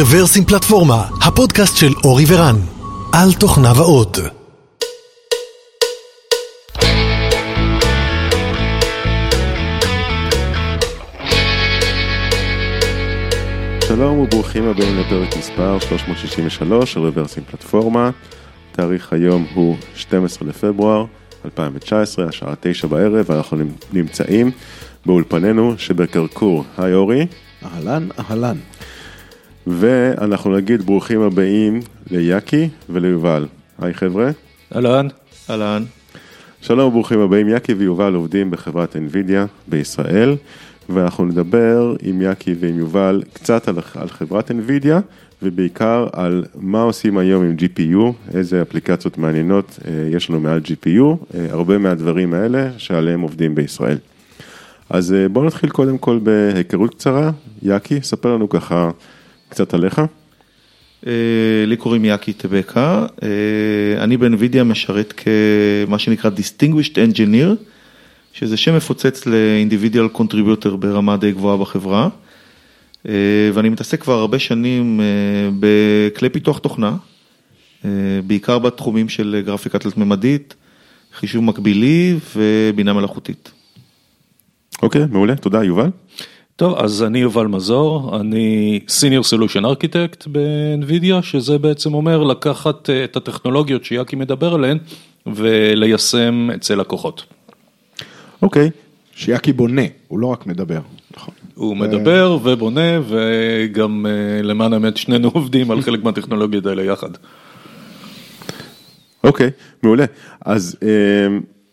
רוורסים פלטפורמה, הפודקאסט של אורי ורן, על תוכניו האות. שלום וברוכים הבאים לפרק מספר 363 של רוורסים פלטפורמה. תאריך היום הוא 12 לפברואר 2019, השעה 9 בערב, ואנחנו נמצאים באולפנינו שבקרקור. היי אורי. אהלן, אהלן. ואנחנו נגיד ברוכים הבאים ליאקי וליובל. היי חבר'ה. אהלן. אהלן. שלום וברוכים הבאים, יאקי ויובל עובדים בחברת NVIDIA בישראל, ואנחנו נדבר עם יאקי ועם יובל קצת על, על חברת NVIDIA, ובעיקר על מה עושים היום עם GPU, איזה אפליקציות מעניינות אה, יש לנו מעל GPU, אה, הרבה מהדברים האלה שעליהם עובדים בישראל. אז אה, בואו נתחיל קודם כל בהיכרות קצרה, יאקי, ספר לנו ככה קצת עליך. לי קוראים יאקי טבקה, אני באנווידיה משרת כמה שנקרא Distinguished Engineer, שזה שם מפוצץ ל individual contributor ברמה די גבוהה בחברה, ואני מתעסק כבר הרבה שנים בכלי פיתוח תוכנה, בעיקר בתחומים של גרפיקה תלת-ממדית, חישוב מקבילי ובינה מלאכותית. אוקיי, מעולה, תודה, יובל. טוב, אז אני יובל מזור, אני Senior Solution Architect ב-NVIDIA, שזה בעצם אומר לקחת את הטכנולוגיות שיאקי מדבר עליהן וליישם אצל לקוחות. אוקיי. שיאקי בונה, הוא לא רק מדבר, נכון. הוא מדבר ובונה וגם למען האמת שנינו עובדים על חלק מהטכנולוגיות האלה יחד. אוקיי, מעולה. אז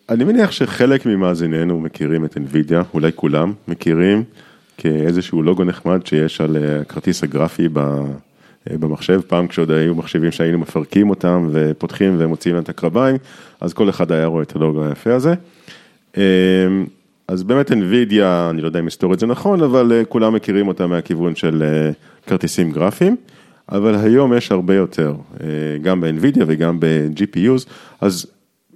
אני מניח שחלק ממאזיננו מכירים את NVIDIA, אולי כולם מכירים. כאיזשהו לוגו נחמד שיש על הכרטיס הגרפי במחשב, פעם כשעוד היו מחשבים שהיינו מפרקים אותם ופותחים ומוציאים להם את הקרביים, אז כל אחד היה רואה את הלוגו היפה הזה. אז באמת NVIDIA, אני לא יודע אם היסטורית זה נכון, אבל כולם מכירים אותה מהכיוון של כרטיסים גרפיים, אבל היום יש הרבה יותר, גם ב-NVIDIA וגם ב-GPUs, אז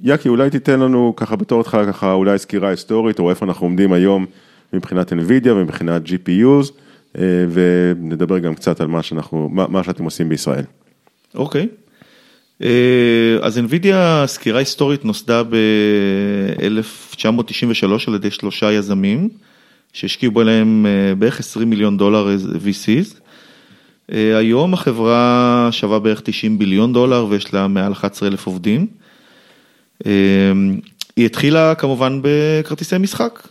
יאקי אולי תיתן לנו ככה בתור התחלה ככה אולי סקירה היסטורית או איפה אנחנו עומדים היום. מבחינת NVIDIA ומבחינת GPUs, ונדבר גם קצת על מה שאנחנו, מה שאתם עושים בישראל. אוקיי, אז NVIDIA, סקירה היסטורית, נוסדה ב-1993 על ידי שלושה יזמים, שהשקיעו בהם בערך 20 מיליון דולר VCs. היום החברה שווה בערך 90 ביליון דולר ויש לה מעל 11 אלף עובדים. היא התחילה כמובן בכרטיסי משחק,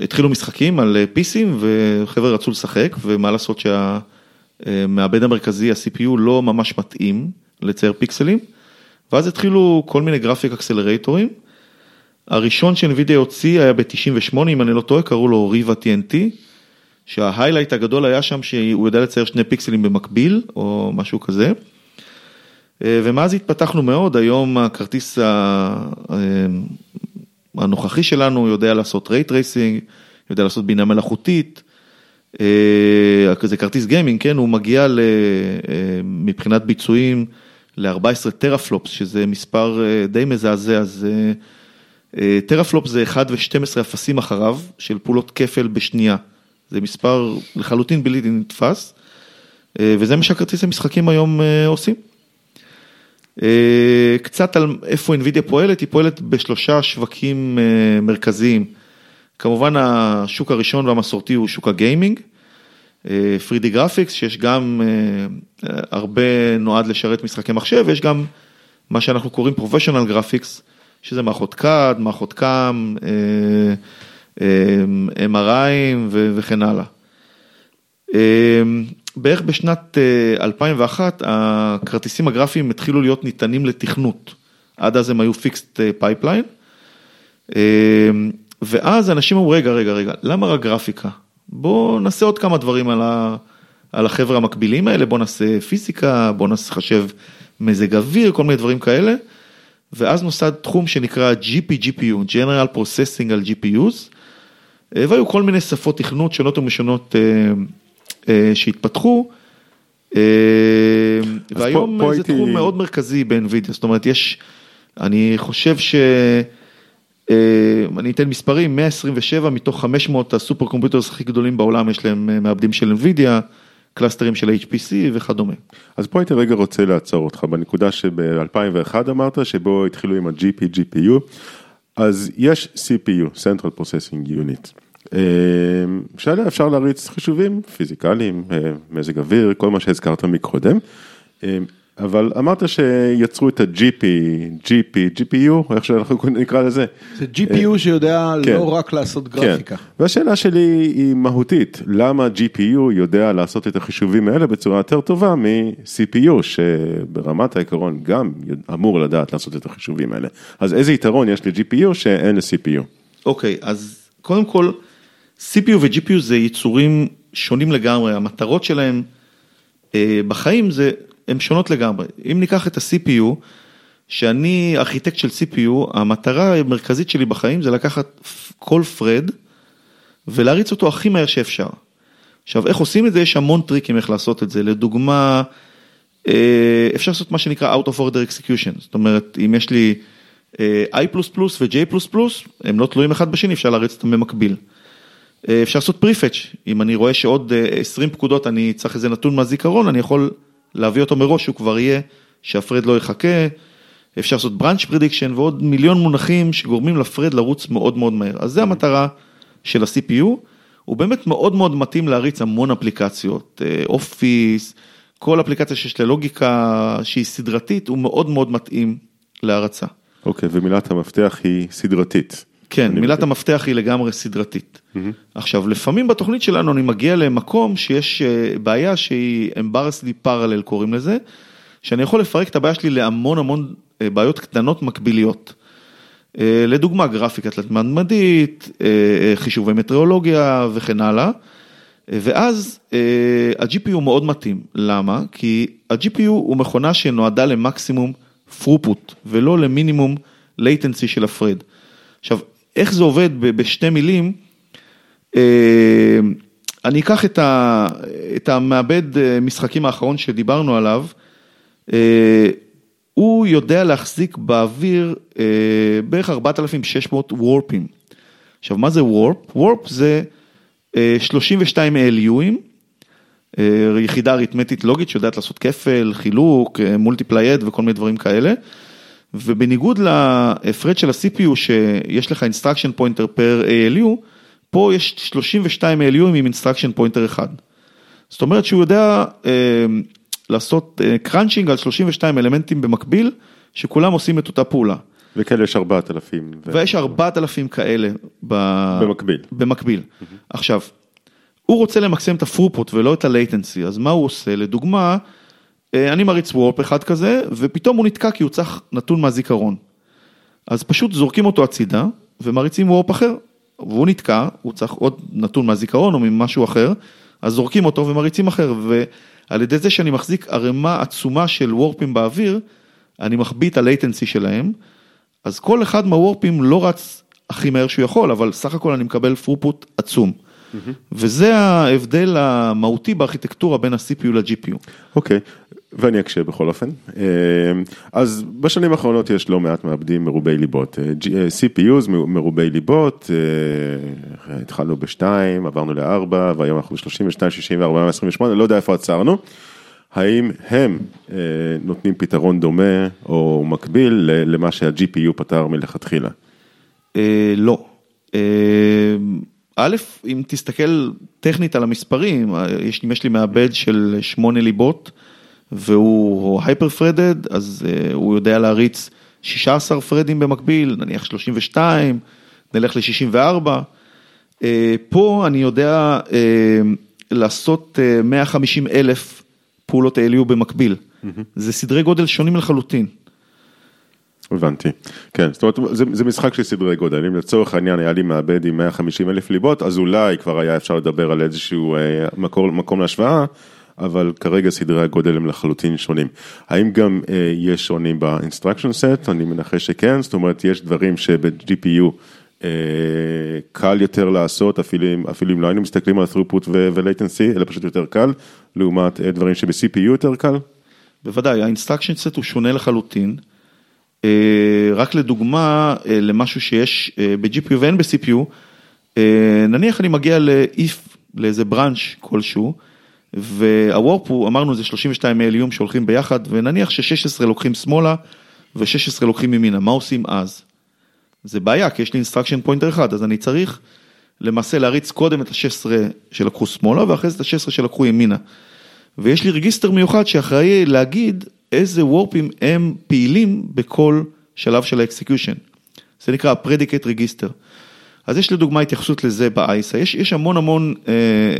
התחילו משחקים על פיסים וחבר'ה רצו לשחק ומה לעשות שהמעבד המרכזי, ה-CPU לא ממש מתאים לצייר פיקסלים, ואז התחילו כל מיני גרפיק אקסלרטורים. הראשון שאנווידיה הוציא היה ב-98, אם אני לא טועה, קראו לו Riva TNT, שה highlight הגדול היה שם שהוא יודע לצייר שני פיקסלים במקביל, או משהו כזה. ומאז התפתחנו מאוד, היום הכרטיס הנוכחי שלנו יודע לעשות ray tracing, יודע לעשות בינה מלאכותית, זה כרטיס gaming, כן, הוא מגיע מבחינת ביצועים ל-14 teraflops, שזה מספר די מזעזע, אז teraflops זה 1 ו-12 אפסים אחריו של פעולות כפל בשנייה, זה מספר לחלוטין בלתי נתפס, וזה מה שהכרטיס המשחקים היום עושים. קצת על איפה NVIDIA פועלת, היא פועלת בשלושה שווקים מרכזיים. כמובן השוק הראשון והמסורתי הוא שוק ה gaming, 3D graphics, שיש גם הרבה נועד לשרת משחקי מחשב, ויש גם מה שאנחנו קוראים professional graphics, שזה מערכות CAD, מערכות CAM, MRI וכן הלאה. בערך בשנת 2001 הכרטיסים הגרפיים התחילו להיות ניתנים לתכנות, עד אז הם היו fixed pipeline, ואז אנשים אמרו רגע רגע רגע, למה רק גרפיקה? בואו נעשה עוד כמה דברים על החבר'ה המקבילים האלה, בואו נעשה פיזיקה, בואו נעשה חשב מזג אוויר, כל מיני דברים כאלה, ואז נוסד תחום שנקרא GPGPU, General Processing על GPUs, והיו כל מיני שפות תכנות שונות ומשונות שהתפתחו, והיום זה תחום מאוד מרכזי ב-NVIDIA, זאת אומרת יש, אני חושב ש... אני אתן מספרים, 127 מתוך 500 ה supercomputers הכי גדולים בעולם יש להם מעבדים של NVIDIA, clusterים של HPC וכדומה. אז פה הייתי רגע רוצה לעצור אותך בנקודה שב-2001 אמרת, שבו התחילו עם ה-GP, GPU, אז יש CPU, Central Processing Unit. אה, שעליה אפשר להריץ חישובים פיזיקליים, אה, מזג אוויר, כל מה שהזכרת מקודם. אה, אבל אמרת שיצרו את ה-GP, GP, GPU, איך שאנחנו נקרא לזה. זה GPU שיודע כן. לא רק לעשות גרפיקה. כן. והשאלה שלי היא מהותית, למה GPU יודע לעשות את החישובים האלה בצורה יותר טובה מ-CPU, שברמת העיקרון גם אמור לדעת לעשות את החישובים האלה. אז איזה יתרון יש ל-GPU שאין ל-CPU? אוקיי, אז קודם כל, CPU ו-GPU זה יצורים שונים לגמרי, המטרות שלהם אה, בחיים זה, הן שונות לגמרי. אם ניקח את ה-CPU, שאני ארכיטקט של CPU, המטרה המרכזית שלי בחיים זה לקחת כל פרד ולהריץ אותו הכי מהר שאפשר. עכשיו, איך עושים את זה? יש המון טריקים איך לעשות את זה. לדוגמה, אה, אפשר לעשות מה שנקרא Out of Order Execution, זאת אומרת, אם יש לי אה, I++ ו-J++, הם לא תלויים אחד בשני, אפשר להריץ אותם במקביל. אה, אפשר לעשות prefetch, אם אני רואה שעוד אה, 20 פקודות אני צריך איזה נתון מהזיכרון, אני יכול להביא אותו מראש, שהוא כבר יהיה, שה thread לא יחכה. אפשר לעשות branch prediction ועוד מיליון מונחים שגורמים ל thread לרוץ מאוד מאוד מהר. אז זה המטרה של ה-CPU, הוא באמת מאוד מאוד מתאים להריץ המון אפליקציות, Office, כל אפליקציה שיש לה לוגיקה שהיא סדרתית, הוא מאוד מאוד מתאים להרצה. אוקיי, ומילת המפתח היא סדרתית. כן, מילת. המפתח היא לגמרי סדרתית. עכשיו, לפעמים בתוכנית שלנו אני מגיע למקום שיש אה, בעיה שהיא embarrassly parallel קוראים לזה, שאני יכול לפרק את הבעיה שלי להמון המון אה, בעיות קטנות מקביליות. אה, לדוגמה, גרפיקה תלת-ממדית, אה, חישובי מטריאולוגיה וכן הלאה. אה, ואז ה-GPU מאוד מתאים, למה? כי ה-GPU הוא מכונה שנועדה למקסימום throughput ולא למינימום latency של ה thread. עכשיו, איך זה עובד בשתי מילים? אה, אני אקח את, ה, את המעבד אה, משחקים האחרון שדיברנו עליו, אה, הוא יודע להחזיק באוויר בערך 4,600 warpים. עכשיו, מה זה warp? warp זה אה, 32 ALUים, אה, יחידה אריתמטית לוגית שיודעת לעשות כפל, חילוק, multiply add וכל מיני דברים כאלה. ובניגוד לה thread של ה-CPU שיש לך instruction pointer per ALU, פה יש 32 ALU עם instruction pointer אחד. זאת אומרת שהוא יודע אה, לעשות אה, crunching על 32 אלמנטים במקביל, שכולם עושים את אותה פעולה. וכאלה יש 4,000. ו- ויש 4,000 כאלה ב... במקביל. במקביל. עכשיו, הוא רוצה למקסם את ה throughput ולא את ה latency, אז מה הוא עושה? לדוגמה, אה, אני מריץ warp אחד כזה, ופתאום הוא נתקע כי הוא צריך נתון מהזיכרון. אז פשוט זורקים אותו הצידה, ומריצים warp אחר, והוא נתקע, הוא צריך עוד נתון מהזיכרון או ממשהו אחר, אז זורקים אותו ומריצים אחר, ועל ידי זה שאני מחזיק ערימה עצומה של warpים באוויר, אני מחביא את ה latency שלהם, אז כל אחד מה warpים לא רץ הכי מהר שהוא יכול, אבל סך הכל אני מקבל throughput עצום. וזה ההבדל המהותי בארכיטקטורה בין ה-CPU ל-GPU. אוקיי, ואני אקשה בכל אופן. אה, אז בשנים האחרונות יש לא מעט מעבדים מרובי ליבות. אה, אה, CPUs מרובי ליבות, התחלנו ב-2, עברנו ל-4, והיום אנחנו ב-32, 64, 128, לא יודע איפה עצרנו. האם הם נותנים פתרון דומה או מקביל למה שה-GPU פתר מלכתחילה? לא. א', אם תסתכל טכנית על המספרים, יש לי מעבד של שמונה ליבות והוא הייפר פרדד, אז אה, הוא יודע להריץ 16 פרדים במקביל, נניח 32, נלך ל-64. אה, פה אני יודע אה, לעשות אה, 150 אלף פעולות ALU במקביל. זה סדרי גודל שונים לחלוטין. הבנתי, כן, זאת אומרת, זה, זה משחק של סדרי גודל, אם לצורך העניין היה לי מעבד עם 150 אלף ליבות, אז אולי כבר היה אפשר לדבר על איזשהו אה, מקור, מקום להשוואה, אבל כרגע סדרי הגודל הם לחלוטין שונים. האם גם אה, יש שונים ב-instruction set? אני מנחש שכן, זאת אומרת, יש דברים שב-GPU אה, קל יותר לעשות, אפילו אפילו אם לא היינו מסתכלים על throughput ו-latency, אלא פשוט יותר קל, לעומת אה, דברים שב-CPU יותר קל? בוודאי, ה instruction set הוא שונה לחלוטין. אה, רק לדוגמה, אה, למשהו שיש אה, ב-GPU ואין ב-CPU, נניח אני מגיע ל-if, לאיזה branch כלשהו, וה warp הוא, אמרנו זה 32 ALUים שהולכים ביחד, ונניח ש-16 לוקחים שמאלה ו-16 לוקחים ימינה, מה עושים אז? זה בעיה, כי יש לי instruction pointer אחד, אז אני צריך למעשה להריץ קודם את ה-16 שלקחו שמאלה, ואחרי זה את ה-16 שלקחו ימינה. ויש לי register מיוחד שאחראי להגיד איזה warpים הם פעילים בכל שלב של ה execution. זה נקרא ה-Predicate Register. אז יש לדוגמה התייחסות לזה ב-ISA, יש, יש המון המון אה,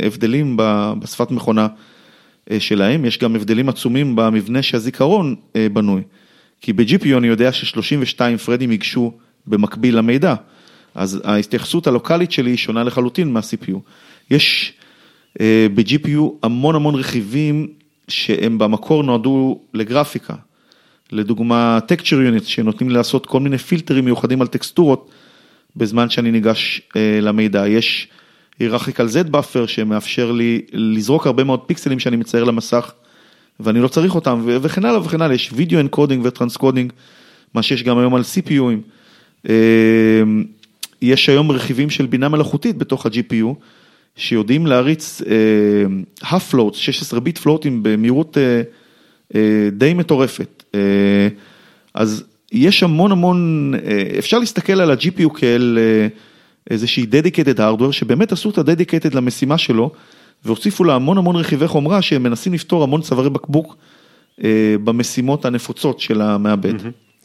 הבדלים ב, בשפת מכונה אה, שלהם, יש גם הבדלים עצומים במבנה שהזיכרון אה, בנוי. כי ב-GPU אני יודע ש-32 threadים ייגשו במקביל למידע, אז ההתייחסות הלוקאלית שלי היא שונה לחלוטין מה-CPU. יש אה, ב-GPU המון המון רכיבים שהם במקור נועדו לגרפיקה. לדוגמה, Texture Unit שנותנים לעשות כל מיני פילטרים מיוחדים על טקסטורות בזמן שאני ניגש אה, למידע. יש hierarchical Z buffer שמאפשר לי לזרוק הרבה מאוד פיקסלים שאני מצייר למסך ואני לא צריך אותם וכן הלאה וכן הלאה, יש וידאו encoding ו transcoding, מה שיש גם היום על CPUים. אה, יש היום רכיבים של בינה מלאכותית בתוך ה-GPU, שיודעים להריץ half floats, 16 ביט פלוטים במהירות אה, אה, די מטורפת. אה, אז יש המון המון, אה, אפשר להסתכל על ה-GPU כאל אה, איזושהי dedicated hardware, שבאמת עשו את ה-dedicated למשימה שלו, והוסיפו לה המון המון רכיבי חומרה שהם מנסים לפתור המון צווארי בקבוק אה, במשימות הנפוצות של המעבד.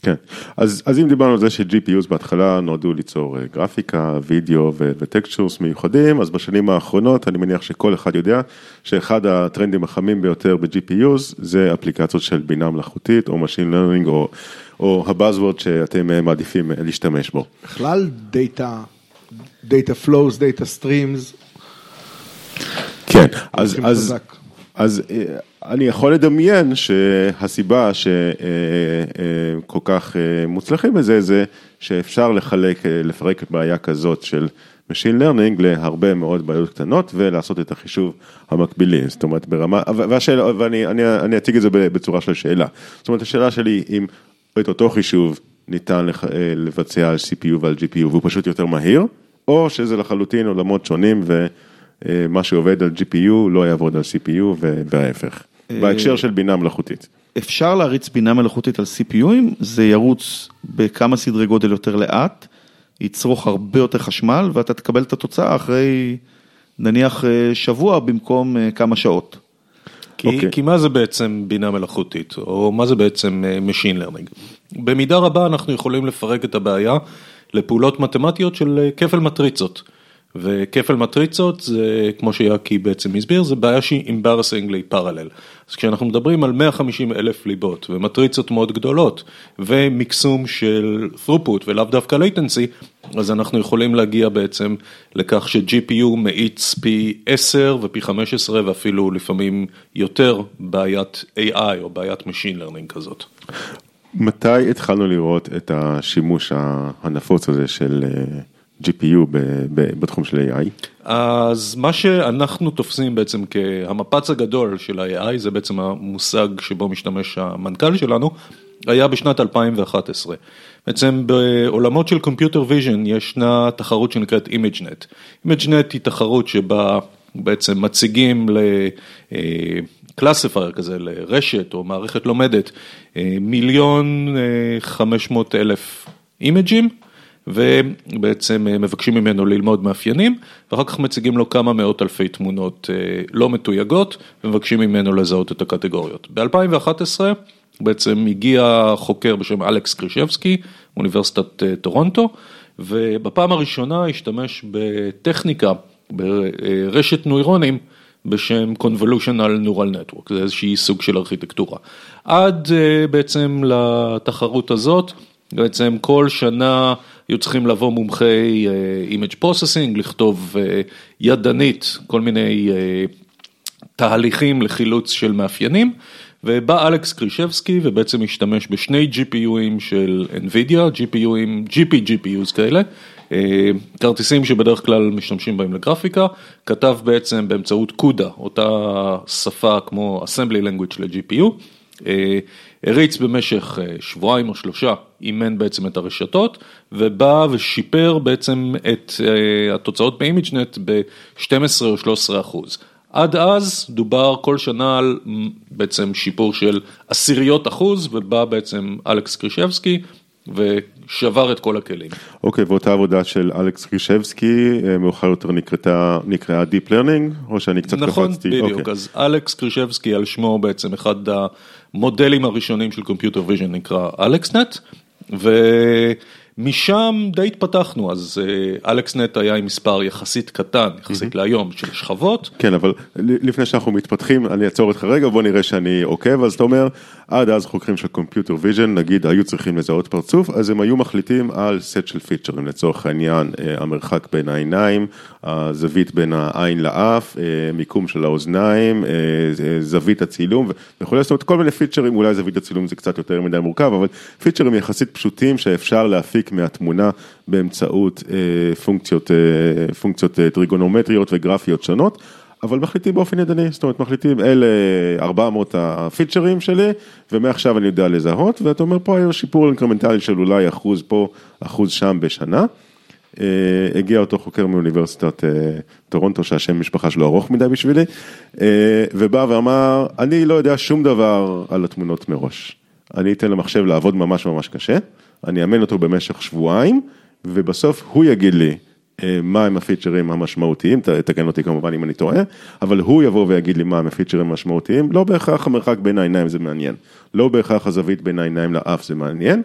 כן, אז, אז אם דיברנו על זה ש-GPUs בהתחלה נועדו ליצור אה, גרפיקה, וידאו ו-textures מיוחדים, אז בשנים האחרונות אני מניח שכל אחד יודע שאחד הטרנדים החמים ביותר ב-GPUs זה אפליקציות של בינה מלאכותית או Machine Learning או, או ה buzzword שאתם אה, מעדיפים אה, להשתמש בו. בכלל דאטה, data flows, data streams, כן, אז, אז, חזק. אז אה, אני יכול לדמיין שהסיבה שכל כך אה, מוצלחים בזה, זה שאפשר לחלק, אה, לפרק בעיה כזאת של Machine Learning להרבה מאוד בעיות קטנות ולעשות את החישוב המקבילי, זאת אומרת ברמה, והשאלה, ואני אני, אני אציג את זה בצורה של שאלה, זאת אומרת השאלה שלי אם את אותו חישוב ניתן לח- לבצע על CPU ועל GPU והוא פשוט יותר מהיר, או שזה לחלוטין עולמות שונים ומה שעובד על GPU לא יעבוד על CPU וההפך, בהקשר של בינה מלאכותית. אפשר להריץ בינה מלאכותית על CPUים, זה ירוץ בכמה סדרי גודל יותר לאט, יצרוך הרבה יותר חשמל ואתה תקבל את התוצאה אחרי נניח אה, שבוע במקום אה, כמה שעות. כי, אוקיי. כי מה זה בעצם בינה מלאכותית, או מה זה בעצם אה, Machine Learning? במידה רבה אנחנו יכולים לפרק את הבעיה לפעולות מתמטיות של אה, כפל מטריצות. וכפל מטריצות זה, כמו שיאקי בעצם הסביר, זה בעיה שהיא embarrassingly parallel. אז כשאנחנו מדברים על 150 אלף ליבות ומטריצות מאוד גדולות ומקסום של throughput ולאו דווקא latency, אז אנחנו יכולים להגיע בעצם לכך ש-GPU מאיץ פי 10 ופי 15 ואפילו לפעמים יותר בעיית AI או בעיית Machine Learning כזאת. מתי התחלנו לראות את השימוש הנפוץ הזה של אה, GPU ב- ב- בתחום של AI? אז מה שאנחנו תופסים בעצם כהמפץ הגדול של ה-AI, זה בעצם המושג שבו משתמש המנכ"ל שלנו, היה בשנת 2011. בעצם בעולמות של Computer Vision ישנה תחרות שנקראת ImageNet. ImageNet היא תחרות שבה בעצם מציגים ל classifier כזה, לרשת או מערכת לומדת, אה, מיליון אה, חמש מאות אלף image ים. ובעצם אה, מבקשים ממנו ללמוד מאפיינים, ואחר כך מציגים לו כמה מאות אלפי תמונות אה, לא מתויגות, ומבקשים ממנו לזהות את הקטגוריות. ב-2011 בעצם הגיע חוקר בשם אלכס קרישבסקי, אוניברסיטת אה, טורונטו, ובפעם הראשונה השתמש בטכניקה, ברשת נוירונים, בשם Convolutional Neural Network, זה איזשהי סוג של ארכיטקטורה. עד בעצם לתחרות הזאת, בעצם כל שנה היו צריכים לבוא מומחי Image Processing, לכתוב ידנית כל מיני תהליכים לחילוץ של מאפיינים, ובא אלכס קרישבסקי ובעצם השתמש בשני GPU ים של NVIDIA, GPU ים, GP GPUs כאלה, כרטיסים שבדרך כלל משתמשים בהם לגרפיקה, כתב בעצם באמצעות CUDA, אותה שפה כמו Assembly Language ל-GPU. הריץ במשך שבועיים או שלושה, אימן בעצם את הרשתות, ובא ושיפר בעצם את התוצאות ב ImageNet ב-12 או 13 אחוז. עד אז דובר כל שנה על בעצם שיפור של עשיריות אחוז, ובא בעצם אלכס קרישבסקי ושבר את כל הכלים. אוקיי, ואותה עבודה של אלכס קרישבסקי, אה, מאוחר יותר נקראה, נקראה Deep Learning, או שאני קצת נכון, קפצתי? בדיוק, אוקיי. אז אלכס קרישבסקי על שמו בעצם אחד המודלים הראשונים של computer vision נקרא AlexNet, ומשם די התפתחנו, אז אה, AlexNet היה עם מספר יחסית קטן, יחסית להיום, של שכבות, כן, אבל לפני שאנחנו מתפתחים, אני אעצור אותך רגע, בוא נראה שאני עוקב, אז אתה אומר, עד אז חוקרים של computer vision, נגיד, היו צריכים לזהות פרצוף, אז הם היו מחליטים על סט של feature ים, לצורך העניין, אה, המרחק בין העיניים, הזווית בין העין לאף, אה, מיקום של האוזניים, זווית הצילום וכולי, זאת אומרת, כל מיני feature ים, אולי זווית הצילום זה קצת יותר מדי מורכב, אבל feature ים יחסית פשוטים שאפשר להפיק מהתמונה באמצעות אה, פונקציות, אה, פונקציות אה, טריגונומטריות וגרפיות שונות. אבל מחליטים באופן ידני, זאת אומרת מחליטים אלה 400 ה feature ים שלי ומעכשיו אני יודע לזהות ואתה אומר פה היה שיפור אינקרמנטלי של אולי אחוז פה, אחוז שם בשנה. הגיע אותו חוקר מאוניברסיטת טורונטו שהשם משפחה שלו ארוך מדי בשבילי ובא ואמר אני לא יודע שום דבר על התמונות מראש. אני אתן למחשב לעבוד ממש ממש קשה, אני אאמן אותו במשך שבועיים ובסוף הוא יגיד לי אה, מה הם הפיצ'רים המשמעותיים, תקן אותי כמובן אם אני טועה, אבל הוא יבוא ויגיד לי מה הם הפיצ'רים המשמעותיים, לא בהכרח המרחק בין העיניים זה מעניין, לא בהכרח הזווית בין העיניים לאף זה מעניין,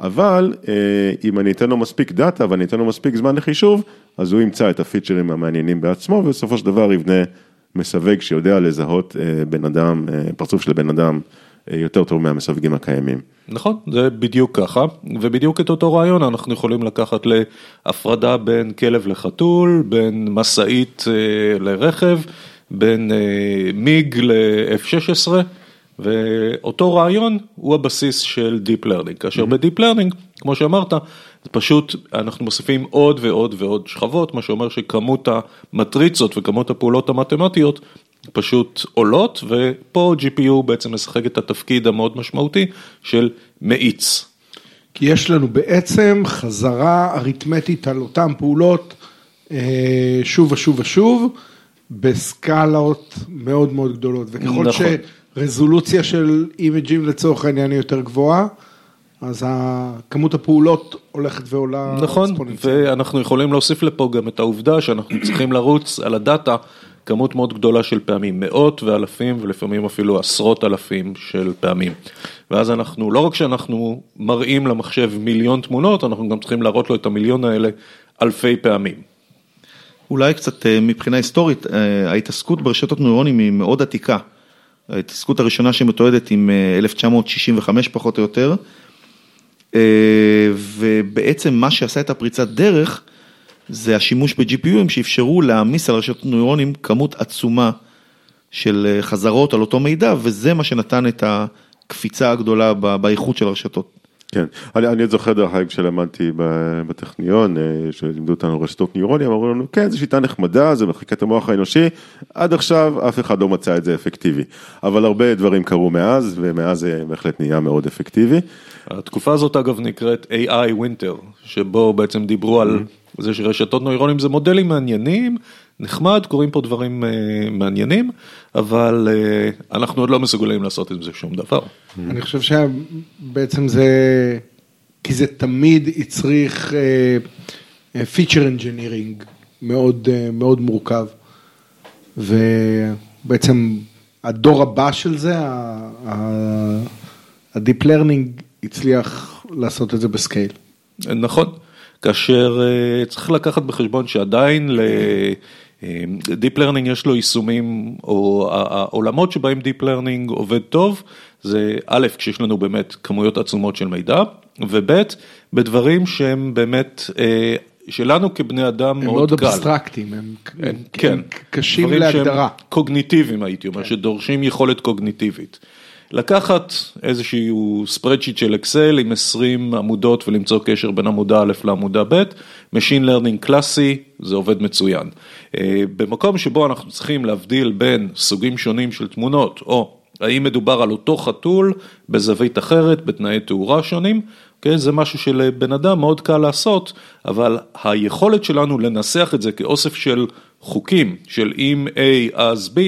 אבל אה, אם אני אתן לו מספיק דאטה ואני אתן לו מספיק זמן לחישוב, אז הוא ימצא את הפיצ'רים המעניינים בעצמו, ובסופו של דבר יבנה מסווג שיודע לזהות אה, בן אדם, פרצוף של בן אדם יותר טוב מהמסווגים הקיימים. נכון, זה בדיוק ככה, ובדיוק את אותו רעיון אנחנו יכולים לקחת להפרדה בין כלב לחתול, בין משאית אה, לרכב, בין אה, מיג ל-F-16, ואותו רעיון הוא הבסיס של Deep Learning, כאשר ב-Deep Learning, כמו שאמרת, זה פשוט אנחנו מוסיפים עוד ועוד ועוד שכבות, מה שאומר שכמות המטריצות וכמות הפעולות המתמטיות פשוט עולות, ופה GPU בעצם משחק את התפקיד המאוד משמעותי של מאיץ. כי יש לנו בעצם חזרה אריתמטית על אותן פעולות אה, שוב ושוב ושוב, בסקלות מאוד מאוד גדולות. וככל נכון. שרזולוציה של אימג'ים לצורך העניין היא יותר גבוהה, אז כמות הפעולות הולכת ועולה נכון. ואנחנו יכולים להוסיף לפה גם את העובדה שאנחנו צריכים לרוץ על הדאטה כמות מאוד גדולה של פעמים, מאות ואלפים ולפעמים אפילו עשרות אלפים של פעמים. ואז אנחנו, לא רק שאנחנו מראים למחשב מיליון תמונות, אנחנו גם צריכים להראות לו את המיליון האלה אלפי פעמים. אולי קצת אה, מבחינה היסטורית, אה, ההתעסקות ברשתות נוירונים היא מאוד עתיקה. ההתעסקות הראשונה שמתועדת עם אה, 1965 פחות או יותר, אה, ובעצם מה שעשה את הפריצת דרך זה השימוש ב-GPUים שאפשרו להעמיס על רשתות נוירונים כמות עצומה של אה, חזרות על אותו מידע, וזה מה שנתן את הקפיצה הגדולה באיכות של הרשתות. כן, אני, אני זוכר דרך אגב כשלמדתי ב- בטכניון, אה, שלימדו אותנו רשתות ניורונים, אמרו לנו, כן, זו שיטה נחמדה, זה מחיקה את המוח האנושי, עד עכשיו אף אחד לא מצא את זה אפקטיבי. אבל הרבה דברים קרו מאז, ומאז זה בהחלט נהיה מאוד אפקטיבי. התקופה הזאת אגב נקראת AI Winter, שבו בעצם דיברו על זה שרשתות נוירונים זה מודלים מעניינים, נחמד, קורים פה דברים אה, מעניינים, אבל אה, אנחנו עוד לא מסוגלים לעשות עם זה שום דבר. אני חושב שבעצם זה, כי זה תמיד הצריך אה, feature engineering מאוד אה, מאוד מורכב, ובעצם הדור הבא של זה, ה-Deep Learning הצליח לעשות את זה בסקייל. נכון, כאשר אה, צריך לקחת בחשבון שעדיין ל-Deep Learning יש לו יישומים, או העולמות שבהם Deep Learning עובד טוב, זה א', כשיש לנו באמת כמויות עצומות של מידע, וב', בדברים שהם באמת, אה, שלנו כבני אדם הם מאוד מאוד קל. אבסטרקטיים, הם הם כן, קשים דברים שהם להגדרה. קוגניטיביים הייתי אומר, שדורשים יכולת קוגניטיבית. לקחת איזשהו spreadsheet של אקסל עם 20 עמודות ולמצוא קשר בין עמודה א' לעמודה ב', Machine Learning קלאסי, זה עובד מצוין. אה, במקום שבו אנחנו צריכים להבדיל בין סוגים שונים של תמונות, או האם מדובר על אותו חתול בזווית אחרת, בתנאי תאורה שונים, אוקיי? זה משהו שלבן אדם מאוד קל לעשות, אבל היכולת שלנו לנסח את זה כאוסף של חוקים של אם A אז B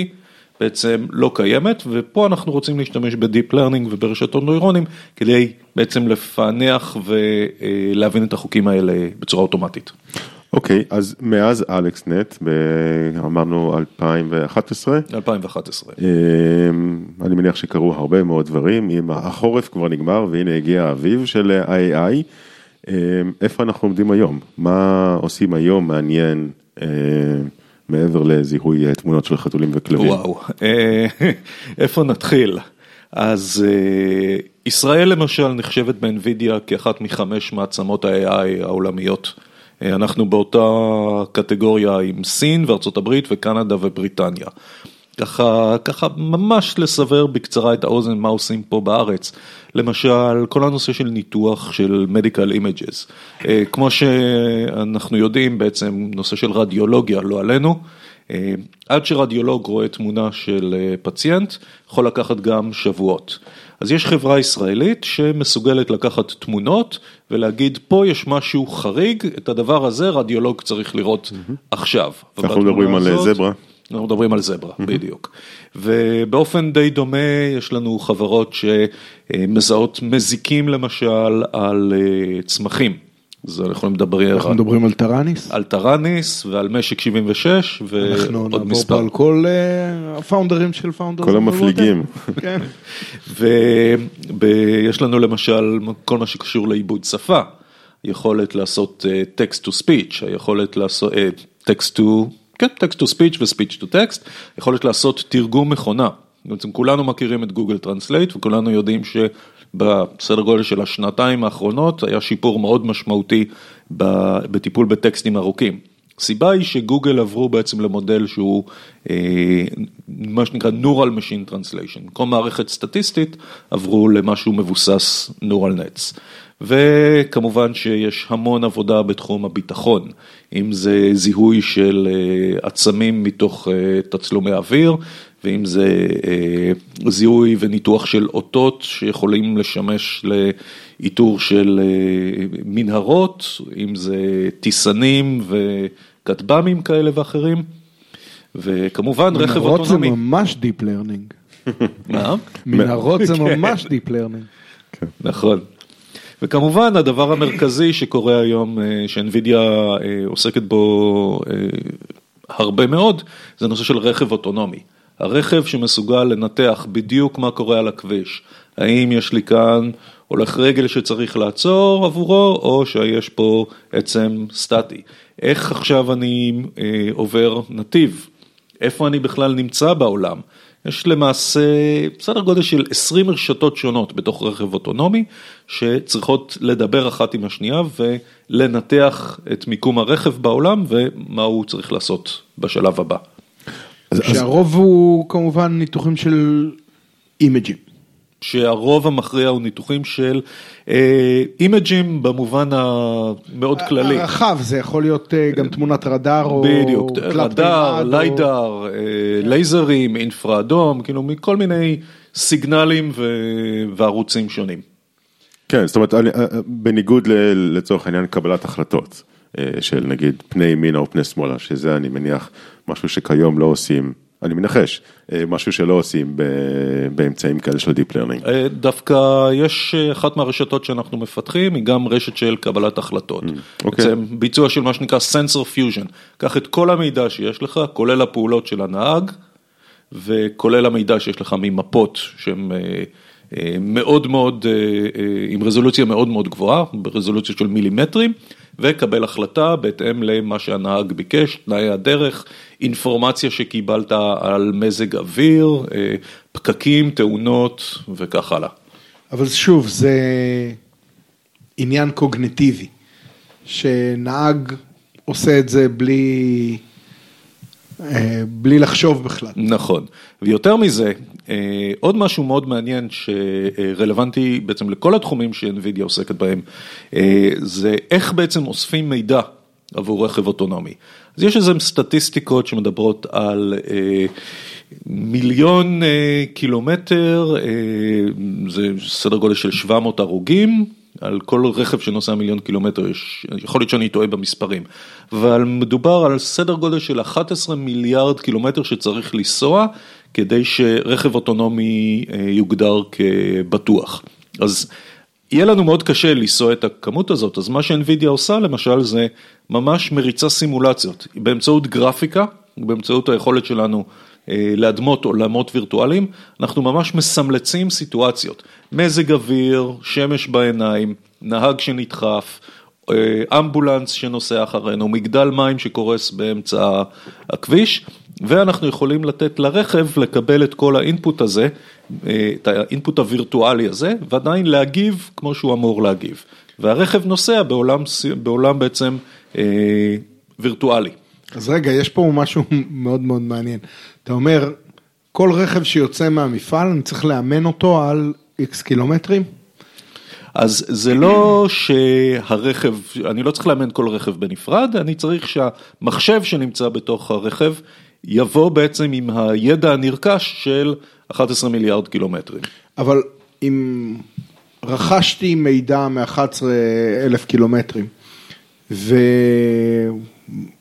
בעצם לא קיימת, ופה אנחנו רוצים להשתמש ב deep learning וברשתות נוירונים כדי בעצם לפענח ולהבין את החוקים האלה בצורה אוטומטית. אוקיי, okay, אז מאז AlexNet, אמרנו 2011. 2011. אני מניח שקרו הרבה מאוד דברים, אם החורף כבר נגמר והנה הגיע האביב של ה-AI, איפה אנחנו עומדים היום? מה עושים היום מעניין? מעבר לזיהוי תמונות של חתולים וכלבים. וואו, איפה נתחיל? אז ישראל למשל נחשבת באנווידיה כאחת מחמש מעצמות ה-AI העולמיות. אנחנו באותה קטגוריה עם סין וארצות הברית וקנדה ובריטניה. ככה, ככה ממש לסבר בקצרה את האוזן מה עושים פה בארץ. למשל, כל הנושא של ניתוח של medical images. כמו שאנחנו יודעים בעצם, נושא של רדיולוגיה, לא עלינו. עד שרדיולוג רואה תמונה של פציינט, יכול לקחת גם שבועות. אז יש חברה ישראלית שמסוגלת לקחת תמונות ולהגיד פה יש משהו חריג, את הדבר הזה רדיולוג צריך לראות עכשיו. אנחנו מדברים על זברה. אנחנו מדברים על זברה, בדיוק. ובאופן די דומה יש לנו חברות שמזהות מזיקים למשל על צמחים. אז אנחנו לדבר... אנחנו מדברים על טראניס? על טראניס ועל משק 76 ועוד מספר. אנחנו נעבור פה על כל הפאונדרים של פאונדרים. כל המפליגים. כן. ויש לנו למשל כל מה שקשור לעיבוד שפה. יכולת לעשות text to speech, היכולת לעשות text to, כן, text to speech ו-speech to text, יכולת לעשות תרגום מכונה. בעצם כולנו מכירים את Google Translate וכולנו יודעים ש... בסדר גודל של השנתיים האחרונות היה שיפור מאוד משמעותי בטיפול בטקסטים ארוכים. הסיבה היא שגוגל עברו בעצם למודל שהוא מה שנקרא Neural Machine Translation, כל מערכת סטטיסטית עברו למשהו מבוסס Neural Nets. וכמובן שיש המון עבודה בתחום הביטחון, אם זה זיהוי של עצמים מתוך תצלומי אוויר, ואם זה זיהוי וניתוח של אותות שיכולים לשמש לאיתור של מנהרות, אם זה טיסנים וכטב"מים כאלה ואחרים, וכמובן רכב אוטונומי. מנהרות זה ממש Deep Learning. מה? מנהרות זה ממש Deep Learning. נכון. וכמובן הדבר המרכזי שקורה היום, שאנווידיה עוסקת בו הרבה מאוד, זה נושא של רכב אוטונומי. הרכב שמסוגל לנתח בדיוק מה קורה על הכביש, האם יש לי כאן הולך רגל שצריך לעצור עבורו, או שיש פה עצם סטטי. איך עכשיו אני עובר נתיב, איפה אני בכלל נמצא בעולם. יש למעשה בסדר גודל של 20 רשתות שונות בתוך רכב אוטונומי שצריכות לדבר אחת עם השנייה ולנתח את מיקום הרכב בעולם ומה הוא צריך לעשות בשלב הבא. שהרוב הוא כמובן ניתוחים של אימג'ים. שהרוב המכריע הוא ניתוחים של אימג'ים במובן המאוד כללי. הרחב, זה יכול להיות גם תמונת רדאר או בדיוק, רדאר, ליידר, לייזרים, אינפרה אדום, כאילו מכל מיני סיגנלים וערוצים שונים. כן, זאת אומרת, בניגוד לצורך העניין קבלת החלטות. של נגיד פני ימינה או פני שמאלה, שזה אני מניח משהו שכיום לא עושים, אני מנחש, משהו שלא עושים באמצעים כאלה של Deep Learning. דווקא יש אחת מהרשתות שאנחנו מפתחים, היא גם רשת של קבלת החלטות. בעצם ביצוע של מה שנקרא Sensor Fusion, קח את כל המידע שיש לך, כולל הפעולות של הנהג, וכולל המידע שיש לך ממפות שהן מאוד מאוד, עם רזולוציה מאוד מאוד גבוהה, ברזולוציה של מילימטרים. וקבל החלטה בהתאם למה שהנהג ביקש, תנאי הדרך, אינפורמציה שקיבלת על מזג אוויר, פקקים, תאונות וכך הלאה. אבל שוב, זה עניין קוגנטיבי, שנהג עושה את זה בלי... בלי לחשוב בכלל. נכון, ויותר מזה, עוד משהו מאוד מעניין שרלוונטי בעצם לכל התחומים שאינווידיה עוסקת בהם, זה איך בעצם אוספים מידע עבור רכב אוטונומי. אז יש איזה סטטיסטיקות שמדברות על מיליון קילומטר, זה סדר גודל של 700 הרוגים, על כל רכב שנוסע מיליון קילומטר, יש, יכול להיות שאני טועה במספרים, אבל מדובר על סדר גודל של 11 מיליארד קילומטר שצריך לנסוע כדי שרכב אוטונומי אה, יוגדר כבטוח. אז יהיה לנו מאוד קשה לנסוע את הכמות הזאת, אז מה שאינווידיה עושה למשל זה ממש מריצה סימולציות, באמצעות גרפיקה, באמצעות היכולת שלנו אה, להדמות עולמות וירטואליים, אנחנו ממש מסמלצים סיטואציות, מזג אוויר, שמש בעיניים, נהג שנדחף, אה, אמבולנס שנוסע אחרינו, מגדל מים שקורס באמצע הכביש, ואנחנו יכולים לתת לרכב לקבל את כל האינפוט הזה, אה, את האינפוט הווירטואלי הזה, ועדיין להגיב כמו שהוא אמור להגיב. והרכב נוסע בעולם, בעולם בעצם וירטואלי. אז רגע, יש פה משהו מאוד מאוד מעניין. אתה אומר, כל רכב שיוצא מהמפעל, אני צריך לאמן אותו על איקס קילומטרים? אז זה לא שהרכב, אני לא צריך לאמן כל רכב בנפרד, אני צריך שהמחשב שנמצא בתוך הרכב יבוא בעצם עם הידע הנרכש של 11 מיליארד קילומטרים. אבל אם רכשתי מידע מ-11 אלף קילומטרים,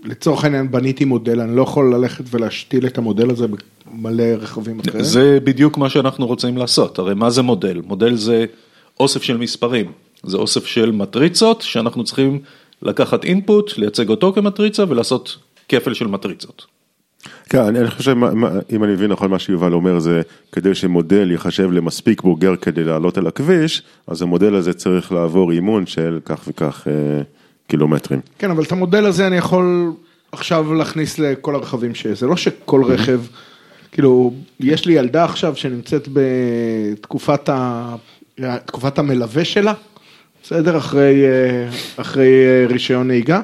ולצורך העניין בניתי מודל, אני לא יכול ללכת ולהשתיל את המודל הזה במלא רכבים אחרים? זה בדיוק מה שאנחנו רוצים לעשות, הרי מה זה מודל? מודל זה אוסף של מספרים, זה אוסף של מטריצות שאנחנו צריכים לקחת אינפוט, לייצג אותו כמטריצה ולעשות כפל של מטריצות. כן, אני חושב, אם אני מבין נכון מה שיובל אומר זה, כדי שמודל ייחשב למספיק בוגר כדי לעלות על הכביש, אז המודל הזה צריך לעבור אימון של כך וכך אה, קילומטרים. כן, אבל את המודל הזה אני יכול עכשיו להכניס לכל הרכבים שיש, זה לא שכל רכב, כאילו, יש לי ילדה עכשיו שנמצאת בתקופת ה... תקופת המלווה שלה, בסדר? אחרי, אה, אחרי אה, רישיון נהיגה.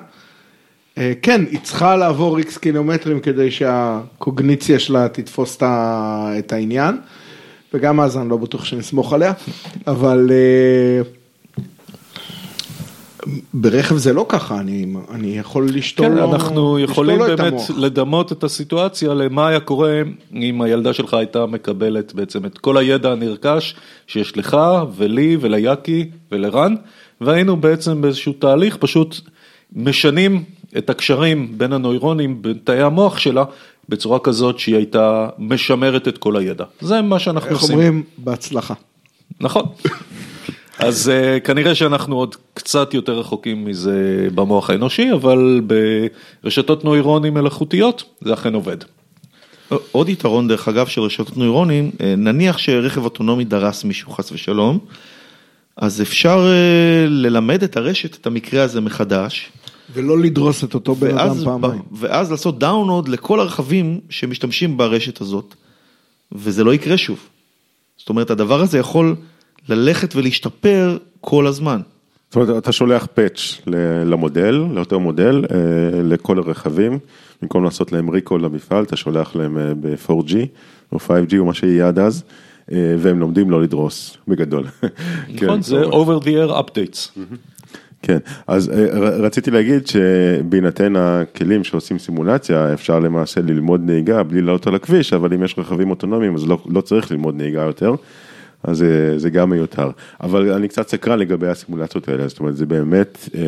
אה, כן, היא צריכה לעבור איקס קילומטרים כדי שהקוגניציה שלה תתפוס את העניין, וגם אז אני לא בטוח שנסמוך עליה, אבל ברכב זה לא ככה, אני, אני יכול לשתול כן, לו, אנחנו יכולים באמת לדמות את הסיטואציה למה היה קורה אם הילדה שלך הייתה מקבלת בעצם את כל הידע הנרכש שיש לך ולי וליאקי ולרן, והיינו בעצם באיזשהו תהליך פשוט משנים את הקשרים בין הנוירונים, בין תאי המוח שלה, בצורה כזאת שהיא הייתה משמרת את כל הידע. זה מה שאנחנו איך עושים. איך אומרים? בהצלחה. נכון. אז uh, כנראה שאנחנו עוד קצת יותר רחוקים מזה במוח האנושי, אבל ברשתות נוירונים מלאכותיות זה אכן עובד. עוד יתרון דרך אגב של רשתות נוירונים, אה, נניח שרכב אוטונומי דרס מישהו חס ושלום, אז אפשר uh, ללמד את הרשת את המקרה הזה מחדש. ולא לדרוס את אותו בן אדם פעמיים. ואז לעשות דאונלוד לכל הרכבים שמשתמשים ברשת הזאת, וזה לא יקרה שוב. זאת אומרת, הדבר הזה יכול ללכת ולהשתפר כל הזמן. זאת אומרת, אתה שולח פאץ' למודל, לאותו מודל, אה, לכל הרכבים, במקום לעשות להם ריקול למפעל, אתה שולח להם אה, ב-4G או 5G או מה שיהיה עד אז, אה, והם לומדים לא לדרוס, בגדול. נכון, כן, זה over the air updates. כן, אז רציתי להגיד שבהינתן הכלים שעושים סימולציה, אפשר למעשה ללמוד נהיגה בלי לעלות על הכביש, אבל אם יש רכבים אוטונומיים אז לא, לא צריך ללמוד נהיגה יותר. אז זה, זה גם מיותר. אבל אני קצת סקרן לגבי הסימולציות האלה, זאת אומרת זה באמת אה,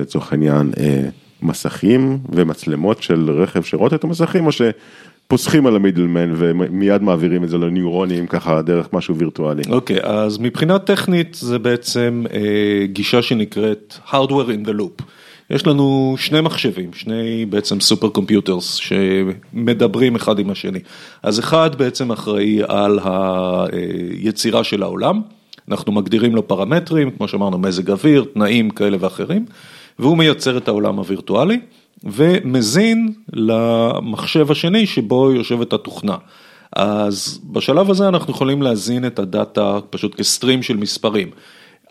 לצורך העניין אה, מסכים ומצלמות של רכב שרואות את המסכים או שפוסחים על המידלמן ומיד מעבירים את זה לניורונים ככה דרך משהו וירטואלי. אוקיי, okay, אז מבחינה טכנית זה בעצם אה, גישה שנקראת hardware in the loop. יש לנו שני מחשבים, שני בעצם סופר קומפיוטרס שמדברים אחד עם השני. אז אחד בעצם אחראי על היצירה של העולם, אנחנו מגדירים לו פרמטרים, כמו שאמרנו מזג אוויר, תנאים כאלה ואחרים, והוא מייצר את העולם הווירטואלי ומזין למחשב השני שבו יושבת התוכנה. אז בשלב הזה אנחנו יכולים להזין את הדאטה פשוט כסטרים של מספרים.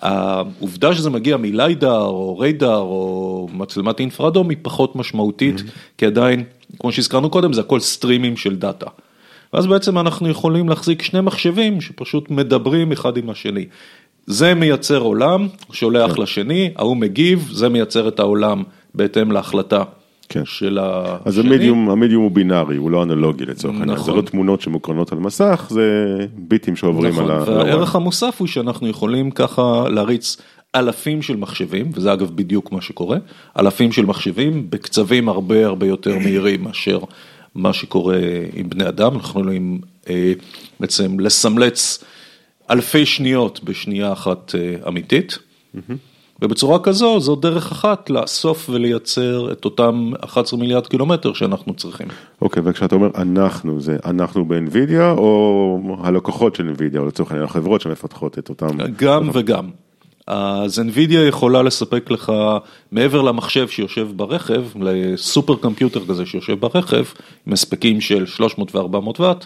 העובדה שזה מגיע מליידר או ריידר או מצלמת אינפרדום היא פחות משמעותית, mm-hmm. כי עדיין, כמו שהזכרנו קודם, זה הכל סטרימים של דאטה. ואז בעצם אנחנו יכולים להחזיק שני מחשבים שפשוט מדברים אחד עם השני. זה מייצר עולם, שולח כן. לשני, ההוא מגיב, זה מייצר את העולם בהתאם להחלטה כן. של השני. אז המדיום, המדיום הוא בינארי, הוא לא אנלוגי לצורך העניין, נכון. זה לא תמונות שמוקרנות על מסך, זה ביטים שעוברים נכון. על ה... והערך המוסף הוא שאנחנו יכולים ככה להריץ אלפים של מחשבים, וזה אגב בדיוק מה שקורה, אלפים של מחשבים בקצבים הרבה הרבה יותר מהירים מאשר מה שקורה עם בני אדם, אנחנו יכולים אה, בעצם לסמלץ אלפי שניות בשנייה אחת אה, אמיתית. ובצורה כזו, זו דרך אחת לאסוף ולייצר את אותם 11 מיליארד קילומטר שאנחנו צריכים. אוקיי, וכשאתה אומר אנחנו, זה אנחנו באנווידיה או הלקוחות של אנווידיה, או לצורך העניין החברות שמפתחות את אותם... גם וגם. אז NVIDIA יכולה לספק לך, מעבר למחשב שיושב ברכב, לסופר קומפיוטר כזה שיושב ברכב, עם הספקים של 300 ו-400 ואט,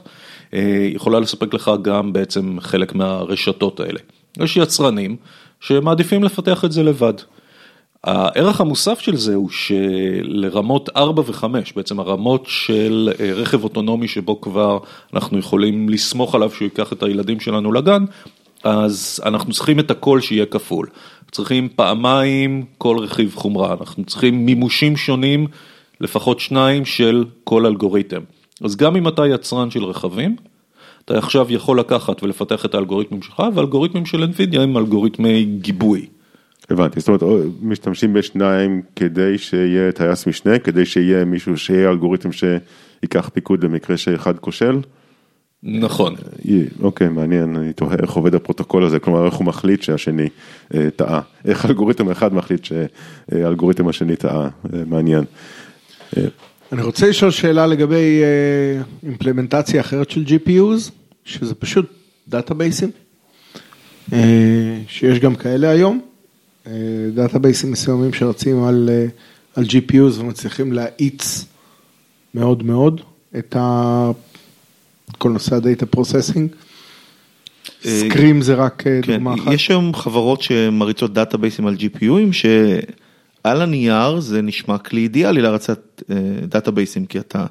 יכולה לספק לך גם בעצם חלק מהרשתות האלה. יש יצרנים שמעדיפים לפתח את זה לבד. הערך המוסף של זה הוא שלרמות 4 ו-5, בעצם הרמות של אה, רכב אוטונומי שבו כבר אנחנו יכולים לסמוך עליו שהוא ייקח את הילדים שלנו לגן, אז אנחנו צריכים את הכל שיהיה כפול. צריכים פעמיים כל רכיב חומרה, אנחנו צריכים מימושים שונים, לפחות שניים של כל אלגוריתם. אז גם אם אתה יצרן של רכבים, אתה עכשיו יכול לקחת ולפתח את האלגוריתמים שלך, ואלגוריתמים של NVIDIA הם אלגוריתמי גיבוי. הבנתי, זאת אומרת, משתמשים בשניים כדי שיהיה טייס משנה, כדי שיהיה מישהו, שיהיה אלגוריתם שיקח פיקוד למקרה שאחד כושל? נכון. אוקיי, מעניין, אני תוהה איך עובד הפרוטוקול הזה, כלומר איך הוא מחליט שהשני אה, טעה, איך אלגוריתם אחד מחליט שהאלגוריתם השני טעה, אה, מעניין. אני רוצה לשאול שאלה לגבי implementation אחרת של GPUs, שזה פשוט database ים, אה, שיש גם כאלה היום, אה, database ים מסוימים שרצים על, אה, על GPUs ומצליחים להאיץ מאוד מאוד את ה... כל נושא ה data processing. SQream זה רק כן, דוגמה אחת. יש היום חברות שמריצות database ים על GPU ים שעל הנייר זה נשמע כלי אידיאלי להרצת אה, database ים כי אתה